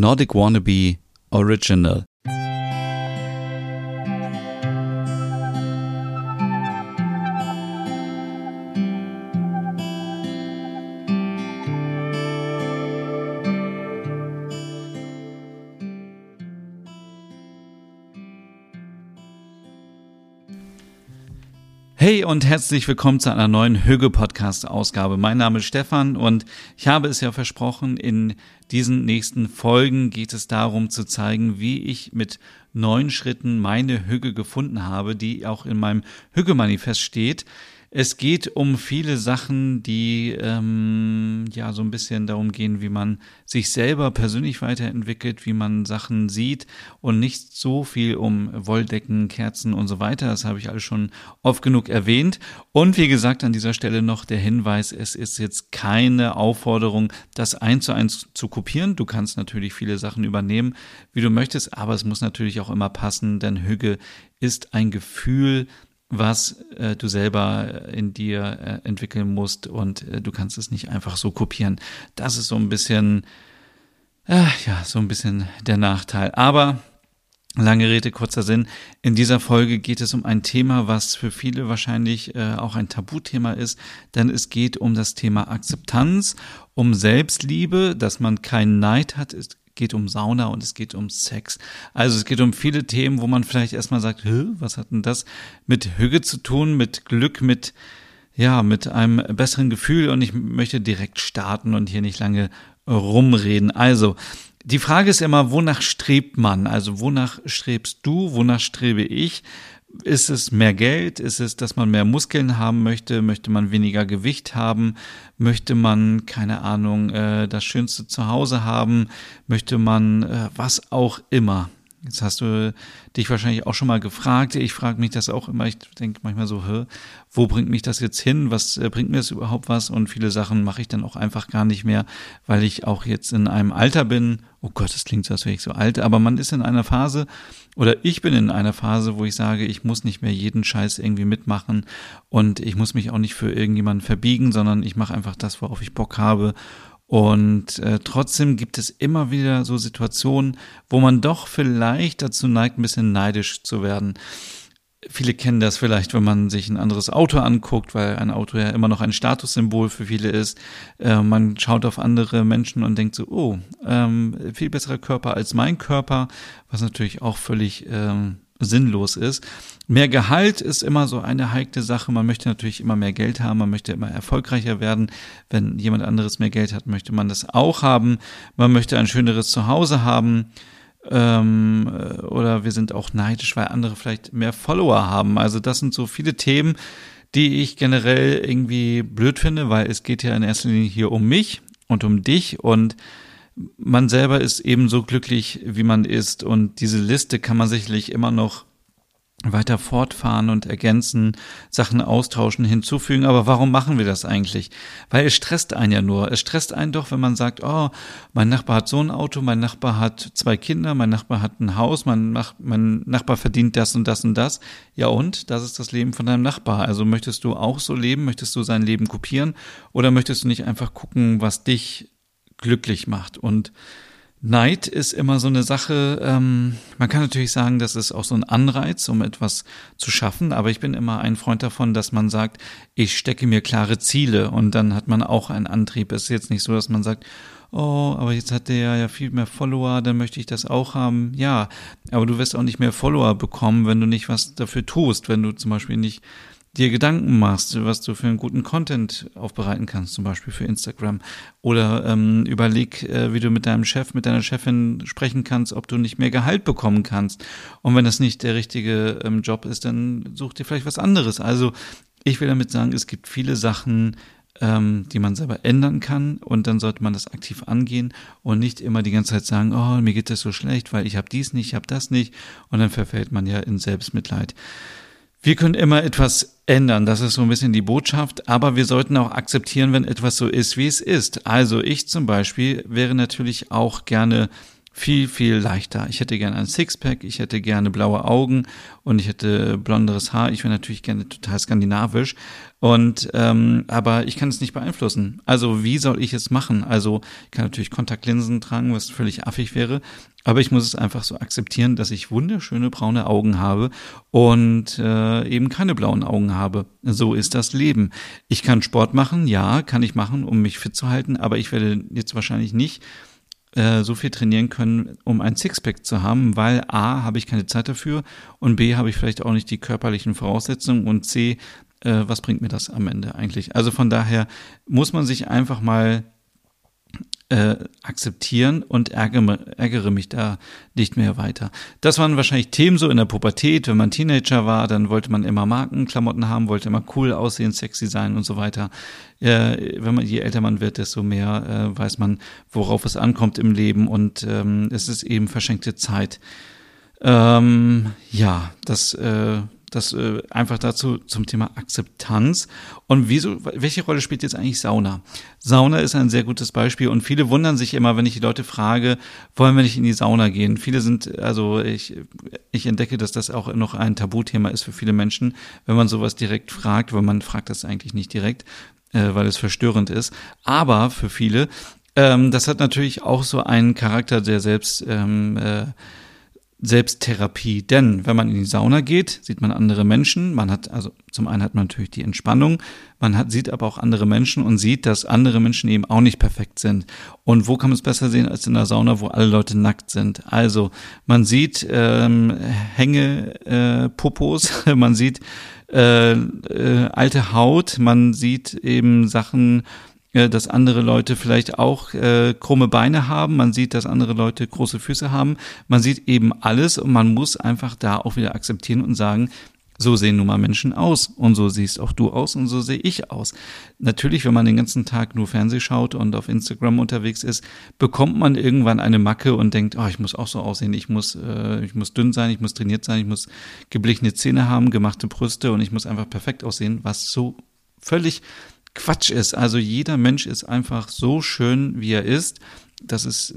Nordic Wannabe Original. Und herzlich willkommen zu einer neuen Hüge Podcast Ausgabe. Mein Name ist Stefan und ich habe es ja versprochen, in diesen nächsten Folgen geht es darum zu zeigen, wie ich mit neun Schritten meine Hüge gefunden habe, die auch in meinem Hüge Manifest steht. Es geht um viele Sachen, die ähm, ja so ein bisschen darum gehen, wie man sich selber persönlich weiterentwickelt, wie man Sachen sieht und nicht so viel um Wolldecken, Kerzen und so weiter. Das habe ich alles schon oft genug erwähnt. Und wie gesagt, an dieser Stelle noch der Hinweis, es ist jetzt keine Aufforderung, das eins zu eins zu kopieren. Du kannst natürlich viele Sachen übernehmen, wie du möchtest, aber es muss natürlich auch immer passen, denn Hüge ist ein Gefühl, was äh, du selber in dir äh, entwickeln musst und äh, du kannst es nicht einfach so kopieren. Das ist so ein bisschen, äh, ja, so ein bisschen der Nachteil. Aber Lange Rede, kurzer Sinn. In dieser Folge geht es um ein Thema, was für viele wahrscheinlich äh, auch ein Tabuthema ist, denn es geht um das Thema Akzeptanz, um Selbstliebe, dass man keinen Neid hat. Es geht um Sauna und es geht um Sex. Also es geht um viele Themen, wo man vielleicht erstmal sagt, was hat denn das mit Hüge zu tun, mit Glück, mit ja, mit einem besseren Gefühl und ich möchte direkt starten und hier nicht lange rumreden. Also, die Frage ist immer, wonach strebt man? Also, wonach strebst du? Wonach strebe ich? Ist es mehr Geld? Ist es, dass man mehr Muskeln haben möchte? Möchte man weniger Gewicht haben? Möchte man, keine Ahnung, äh, das Schönste zu Hause haben? Möchte man äh, was auch immer? Jetzt hast du dich wahrscheinlich auch schon mal gefragt. Ich frage mich das auch immer. Ich denke manchmal so, hä, wo bringt mich das jetzt hin? Was äh, bringt mir das überhaupt was? Und viele Sachen mache ich dann auch einfach gar nicht mehr, weil ich auch jetzt in einem Alter bin. Oh Gott, das klingt so, als wäre ich so alt. Aber man ist in einer Phase, oder ich bin in einer Phase, wo ich sage, ich muss nicht mehr jeden Scheiß irgendwie mitmachen und ich muss mich auch nicht für irgendjemanden verbiegen, sondern ich mache einfach das, worauf ich Bock habe und äh, trotzdem gibt es immer wieder so Situationen, wo man doch vielleicht dazu neigt, ein bisschen neidisch zu werden. Viele kennen das vielleicht, wenn man sich ein anderes Auto anguckt, weil ein Auto ja immer noch ein Statussymbol für viele ist. Äh, man schaut auf andere Menschen und denkt so, oh, ähm, viel besserer Körper als mein Körper, was natürlich auch völlig ähm, sinnlos ist. Mehr Gehalt ist immer so eine heikle Sache. Man möchte natürlich immer mehr Geld haben, man möchte immer erfolgreicher werden. Wenn jemand anderes mehr Geld hat, möchte man das auch haben. Man möchte ein schöneres Zuhause haben. Ähm, oder wir sind auch neidisch, weil andere vielleicht mehr Follower haben. Also das sind so viele Themen, die ich generell irgendwie blöd finde, weil es geht ja in erster Linie hier um mich und um dich und man selber ist ebenso glücklich, wie man ist. Und diese Liste kann man sicherlich immer noch weiter fortfahren und ergänzen, Sachen austauschen, hinzufügen. Aber warum machen wir das eigentlich? Weil es stresst einen ja nur. Es stresst einen doch, wenn man sagt, oh, mein Nachbar hat so ein Auto, mein Nachbar hat zwei Kinder, mein Nachbar hat ein Haus, mein, Nach mein Nachbar verdient das und das und das. Ja und? Das ist das Leben von deinem Nachbar. Also möchtest du auch so leben? Möchtest du sein Leben kopieren? Oder möchtest du nicht einfach gucken, was dich glücklich macht. Und Neid ist immer so eine Sache, ähm, man kann natürlich sagen, das ist auch so ein Anreiz, um etwas zu schaffen, aber ich bin immer ein Freund davon, dass man sagt, ich stecke mir klare Ziele und dann hat man auch einen Antrieb. Es ist jetzt nicht so, dass man sagt, oh, aber jetzt hat der ja viel mehr Follower, dann möchte ich das auch haben. Ja, aber du wirst auch nicht mehr Follower bekommen, wenn du nicht was dafür tust, wenn du zum Beispiel nicht dir Gedanken machst, was du für einen guten Content aufbereiten kannst, zum Beispiel für Instagram. Oder ähm, überleg, äh, wie du mit deinem Chef, mit deiner Chefin sprechen kannst, ob du nicht mehr Gehalt bekommen kannst. Und wenn das nicht der richtige ähm, Job ist, dann such dir vielleicht was anderes. Also ich will damit sagen, es gibt viele Sachen, ähm, die man selber ändern kann und dann sollte man das aktiv angehen und nicht immer die ganze Zeit sagen, oh, mir geht das so schlecht, weil ich habe dies nicht, ich habe das nicht und dann verfällt man ja in Selbstmitleid. Wir können immer etwas ändern, das ist so ein bisschen die Botschaft, aber wir sollten auch akzeptieren, wenn etwas so ist, wie es ist. Also ich zum Beispiel wäre natürlich auch gerne viel, viel leichter. Ich hätte gerne ein Sixpack, ich hätte gerne blaue Augen und ich hätte blonderes Haar. Ich wäre natürlich gerne total skandinavisch. Und ähm, aber ich kann es nicht beeinflussen. Also wie soll ich es machen? Also ich kann natürlich Kontaktlinsen tragen, was völlig affig wäre. Aber ich muss es einfach so akzeptieren, dass ich wunderschöne braune Augen habe und äh, eben keine blauen Augen habe. So ist das Leben. Ich kann Sport machen, ja, kann ich machen, um mich fit zu halten, aber ich werde jetzt wahrscheinlich nicht äh, so viel trainieren können, um ein Sixpack zu haben, weil A, habe ich keine Zeit dafür und B, habe ich vielleicht auch nicht die körperlichen Voraussetzungen und C, äh, was bringt mir das am Ende eigentlich? Also von daher muss man sich einfach mal äh, akzeptieren und ärgere, ärgere mich da nicht mehr weiter. Das waren wahrscheinlich Themen so in der Pubertät. Wenn man Teenager war, dann wollte man immer Markenklamotten haben, wollte immer cool aussehen, sexy sein und so weiter. Äh, wenn man je älter man wird, desto mehr äh, weiß man, worauf es ankommt im Leben und ähm, es ist eben verschenkte Zeit. Ähm, ja, das äh, das äh, einfach dazu zum Thema Akzeptanz. Und wieso, welche Rolle spielt jetzt eigentlich Sauna? Sauna ist ein sehr gutes Beispiel und viele wundern sich immer, wenn ich die Leute frage, wollen wir nicht in die Sauna gehen? Viele sind, also ich, ich entdecke, dass das auch noch ein Tabuthema ist für viele Menschen, wenn man sowas direkt fragt, weil man fragt das eigentlich nicht direkt, äh, weil es verstörend ist. Aber für viele, ähm, das hat natürlich auch so einen Charakter, der selbst ähm, äh, Selbsttherapie. Denn wenn man in die Sauna geht, sieht man andere Menschen. Man hat, also zum einen hat man natürlich die Entspannung, man hat, sieht aber auch andere Menschen und sieht, dass andere Menschen eben auch nicht perfekt sind. Und wo kann man es besser sehen als in der Sauna, wo alle Leute nackt sind? Also man sieht ähm, Hänge, äh, Popos, man sieht äh, äh, alte Haut, man sieht eben Sachen, dass andere Leute vielleicht auch äh, krumme Beine haben, man sieht, dass andere Leute große Füße haben, man sieht eben alles und man muss einfach da auch wieder akzeptieren und sagen, so sehen nun mal Menschen aus und so siehst auch du aus und so sehe ich aus. Natürlich, wenn man den ganzen Tag nur Fernseh schaut und auf Instagram unterwegs ist, bekommt man irgendwann eine Macke und denkt, oh, ich muss auch so aussehen, ich muss, äh, ich muss dünn sein, ich muss trainiert sein, ich muss geblichene Zähne haben, gemachte Brüste und ich muss einfach perfekt aussehen, was so völlig Quatsch ist. Also jeder Mensch ist einfach so schön, wie er ist. Das ist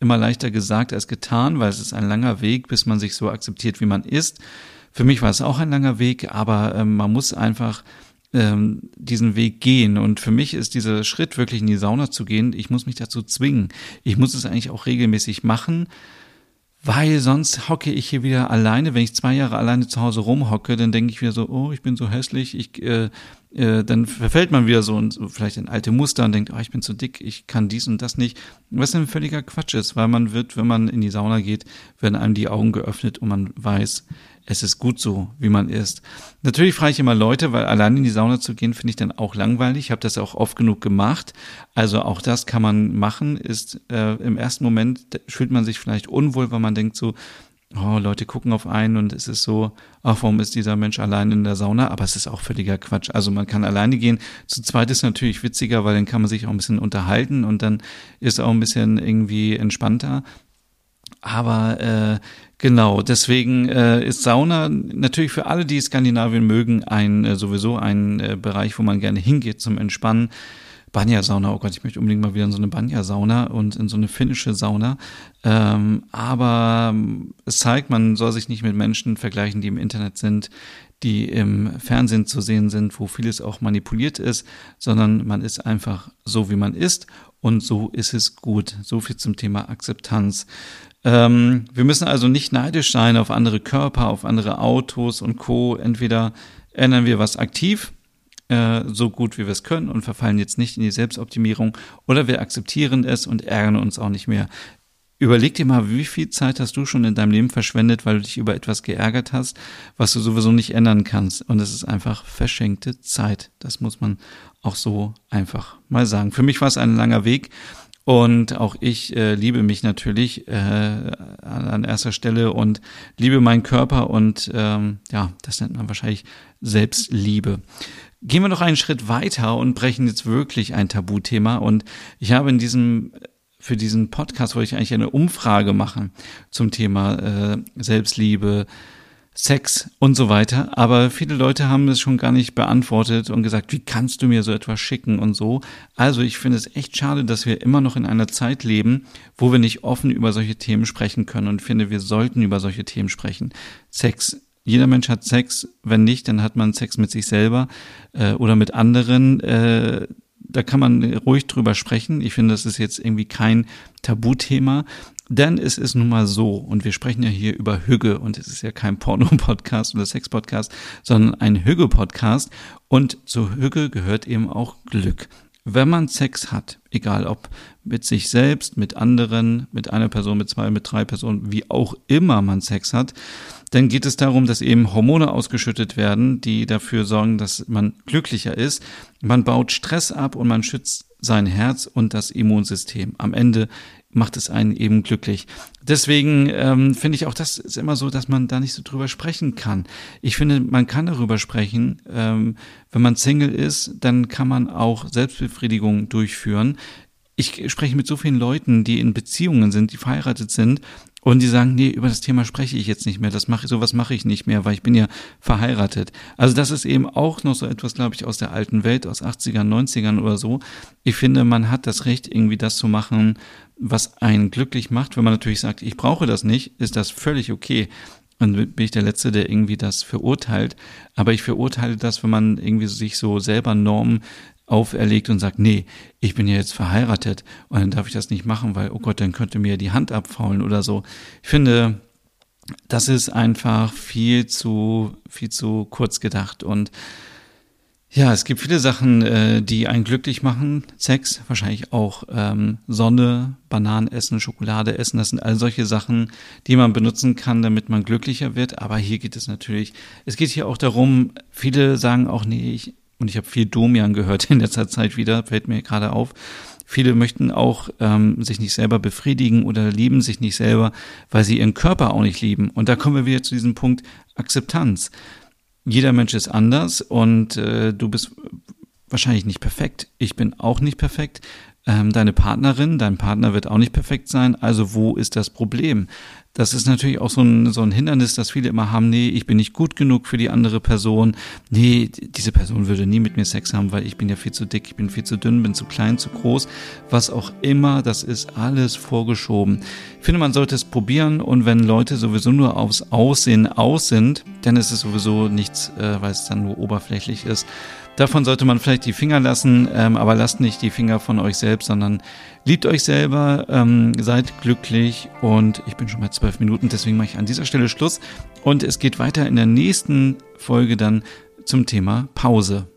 immer leichter gesagt als getan, weil es ist ein langer Weg, bis man sich so akzeptiert, wie man ist. Für mich war es auch ein langer Weg, aber ähm, man muss einfach ähm, diesen Weg gehen. Und für mich ist dieser Schritt, wirklich in die Sauna zu gehen, ich muss mich dazu zwingen. Ich muss es eigentlich auch regelmäßig machen weil sonst hocke ich hier wieder alleine. Wenn ich zwei Jahre alleine zu Hause rumhocke, dann denke ich wieder so, oh, ich bin so hässlich, ich, äh, äh, dann verfällt man wieder so und so vielleicht in alte Muster und denkt, oh, ich bin zu dick, ich kann dies und das nicht. Was ein völliger Quatsch ist, weil man wird, wenn man in die Sauna geht, werden einem die Augen geöffnet und man weiß, es ist gut so, wie man ist. Natürlich frage ich immer Leute, weil allein in die Sauna zu gehen, finde ich dann auch langweilig. Ich habe das auch oft genug gemacht. Also auch das kann man machen. Ist äh, im ersten Moment fühlt man sich vielleicht unwohl, weil man denkt so, oh, Leute gucken auf einen und es ist so, ach, warum ist dieser Mensch allein in der Sauna? Aber es ist auch völliger Quatsch. Also man kann alleine gehen. Zu zweit ist natürlich witziger, weil dann kann man sich auch ein bisschen unterhalten und dann ist auch ein bisschen irgendwie entspannter. Aber äh, Genau, deswegen äh, ist Sauna natürlich für alle, die Skandinavien mögen, ein äh, sowieso ein äh, Bereich, wo man gerne hingeht zum Entspannen. Banya-Sauna, oh Gott, ich möchte unbedingt mal wieder in so eine Banya-Sauna und in so eine finnische Sauna. Ähm, aber es zeigt, man soll sich nicht mit Menschen vergleichen, die im Internet sind, die im Fernsehen zu sehen sind, wo vieles auch manipuliert ist, sondern man ist einfach so, wie man ist und so ist es gut. So viel zum Thema Akzeptanz. Ähm, wir müssen also nicht neidisch sein auf andere Körper, auf andere Autos und Co. Entweder ändern wir was aktiv, äh, so gut wie wir es können und verfallen jetzt nicht in die Selbstoptimierung, oder wir akzeptieren es und ärgern uns auch nicht mehr. Überleg dir mal, wie viel Zeit hast du schon in deinem Leben verschwendet, weil du dich über etwas geärgert hast, was du sowieso nicht ändern kannst. Und es ist einfach verschenkte Zeit. Das muss man auch so einfach mal sagen. Für mich war es ein langer Weg. Und auch ich äh, liebe mich natürlich äh, an erster Stelle und liebe meinen Körper und ähm, ja, das nennt man wahrscheinlich Selbstliebe. Gehen wir noch einen Schritt weiter und brechen jetzt wirklich ein Tabuthema. Und ich habe in diesem für diesen Podcast wollte ich eigentlich eine Umfrage machen zum Thema äh, Selbstliebe, Sex und so weiter. Aber viele Leute haben es schon gar nicht beantwortet und gesagt, wie kannst du mir so etwas schicken und so. Also ich finde es echt schade, dass wir immer noch in einer Zeit leben, wo wir nicht offen über solche Themen sprechen können und finde, wir sollten über solche Themen sprechen. Sex. Jeder Mensch hat Sex. Wenn nicht, dann hat man Sex mit sich selber äh, oder mit anderen. Äh, da kann man ruhig drüber sprechen. Ich finde, das ist jetzt irgendwie kein Tabuthema. Denn es ist nun mal so, und wir sprechen ja hier über Hüge, und es ist ja kein Porno-Podcast oder Sex-Podcast, sondern ein Hüge-Podcast. Und zu Hüge gehört eben auch Glück. Wenn man Sex hat, egal ob mit sich selbst, mit anderen, mit einer Person, mit zwei, mit drei Personen, wie auch immer man Sex hat, dann geht es darum, dass eben Hormone ausgeschüttet werden, die dafür sorgen, dass man glücklicher ist. Man baut Stress ab und man schützt sein Herz und das Immunsystem. Am Ende macht es einen eben glücklich. Deswegen ähm, finde ich auch, das ist immer so, dass man da nicht so drüber sprechen kann. Ich finde, man kann darüber sprechen. Ähm, wenn man Single ist, dann kann man auch Selbstbefriedigung durchführen. Ich spreche mit so vielen Leuten, die in Beziehungen sind, die verheiratet sind und die sagen, nee, über das Thema spreche ich jetzt nicht mehr, das mache sowas mache ich nicht mehr, weil ich bin ja verheiratet. Also das ist eben auch noch so etwas, glaube ich, aus der alten Welt, aus 80ern, 90ern oder so. Ich finde, man hat das Recht, irgendwie das zu machen, was einen glücklich macht. Wenn man natürlich sagt, ich brauche das nicht, ist das völlig okay. Dann bin ich der Letzte, der irgendwie das verurteilt. Aber ich verurteile das, wenn man irgendwie sich so selber Normen auferlegt und sagt, nee, ich bin ja jetzt verheiratet und dann darf ich das nicht machen, weil, oh Gott, dann könnte mir die Hand abfaulen oder so. Ich finde, das ist einfach viel zu, viel zu kurz gedacht und ja, es gibt viele Sachen, äh, die einen glücklich machen. Sex, wahrscheinlich auch ähm, Sonne, Bananen essen, Schokolade essen. Das sind all solche Sachen, die man benutzen kann, damit man glücklicher wird. Aber hier geht es natürlich, es geht hier auch darum, viele sagen auch, nee, ich, und ich habe viel Domian gehört in letzter Zeit wieder, fällt mir gerade auf. Viele möchten auch ähm, sich nicht selber befriedigen oder lieben sich nicht selber, weil sie ihren Körper auch nicht lieben. Und da kommen wir wieder zu diesem Punkt Akzeptanz jeder Mensch ist anders und äh, du bist wahrscheinlich nicht perfekt. Ich bin auch nicht perfekt. Ähm, deine Partnerin, dein Partner wird auch nicht perfekt sein. Also wo ist das Problem? Das ist natürlich auch so ein, so ein Hindernis, dass viele immer haben, nee, ich bin nicht gut genug für die andere Person. Nee, diese Person würde nie mit mir Sex haben, weil ich bin ja viel zu dick, ich bin viel zu dünn, bin zu klein, zu groß. Was auch immer, das ist alles vorgeschoben. Ich finde, man sollte es probieren und wenn Leute sowieso nur aufs Aussehen aus sind, dann ist es sowieso nichts, äh, weil es dann nur oberflächlich ist. Davon sollte man vielleicht die Finger lassen, ähm, aber lasst nicht die Finger von euch selbst, sondern liebt euch selber, ähm, seid glücklich und ich bin schon bei zwölf Minuten, deswegen mache ich an dieser Stelle Schluss und es geht weiter in der nächsten Folge dann zum Thema Pause.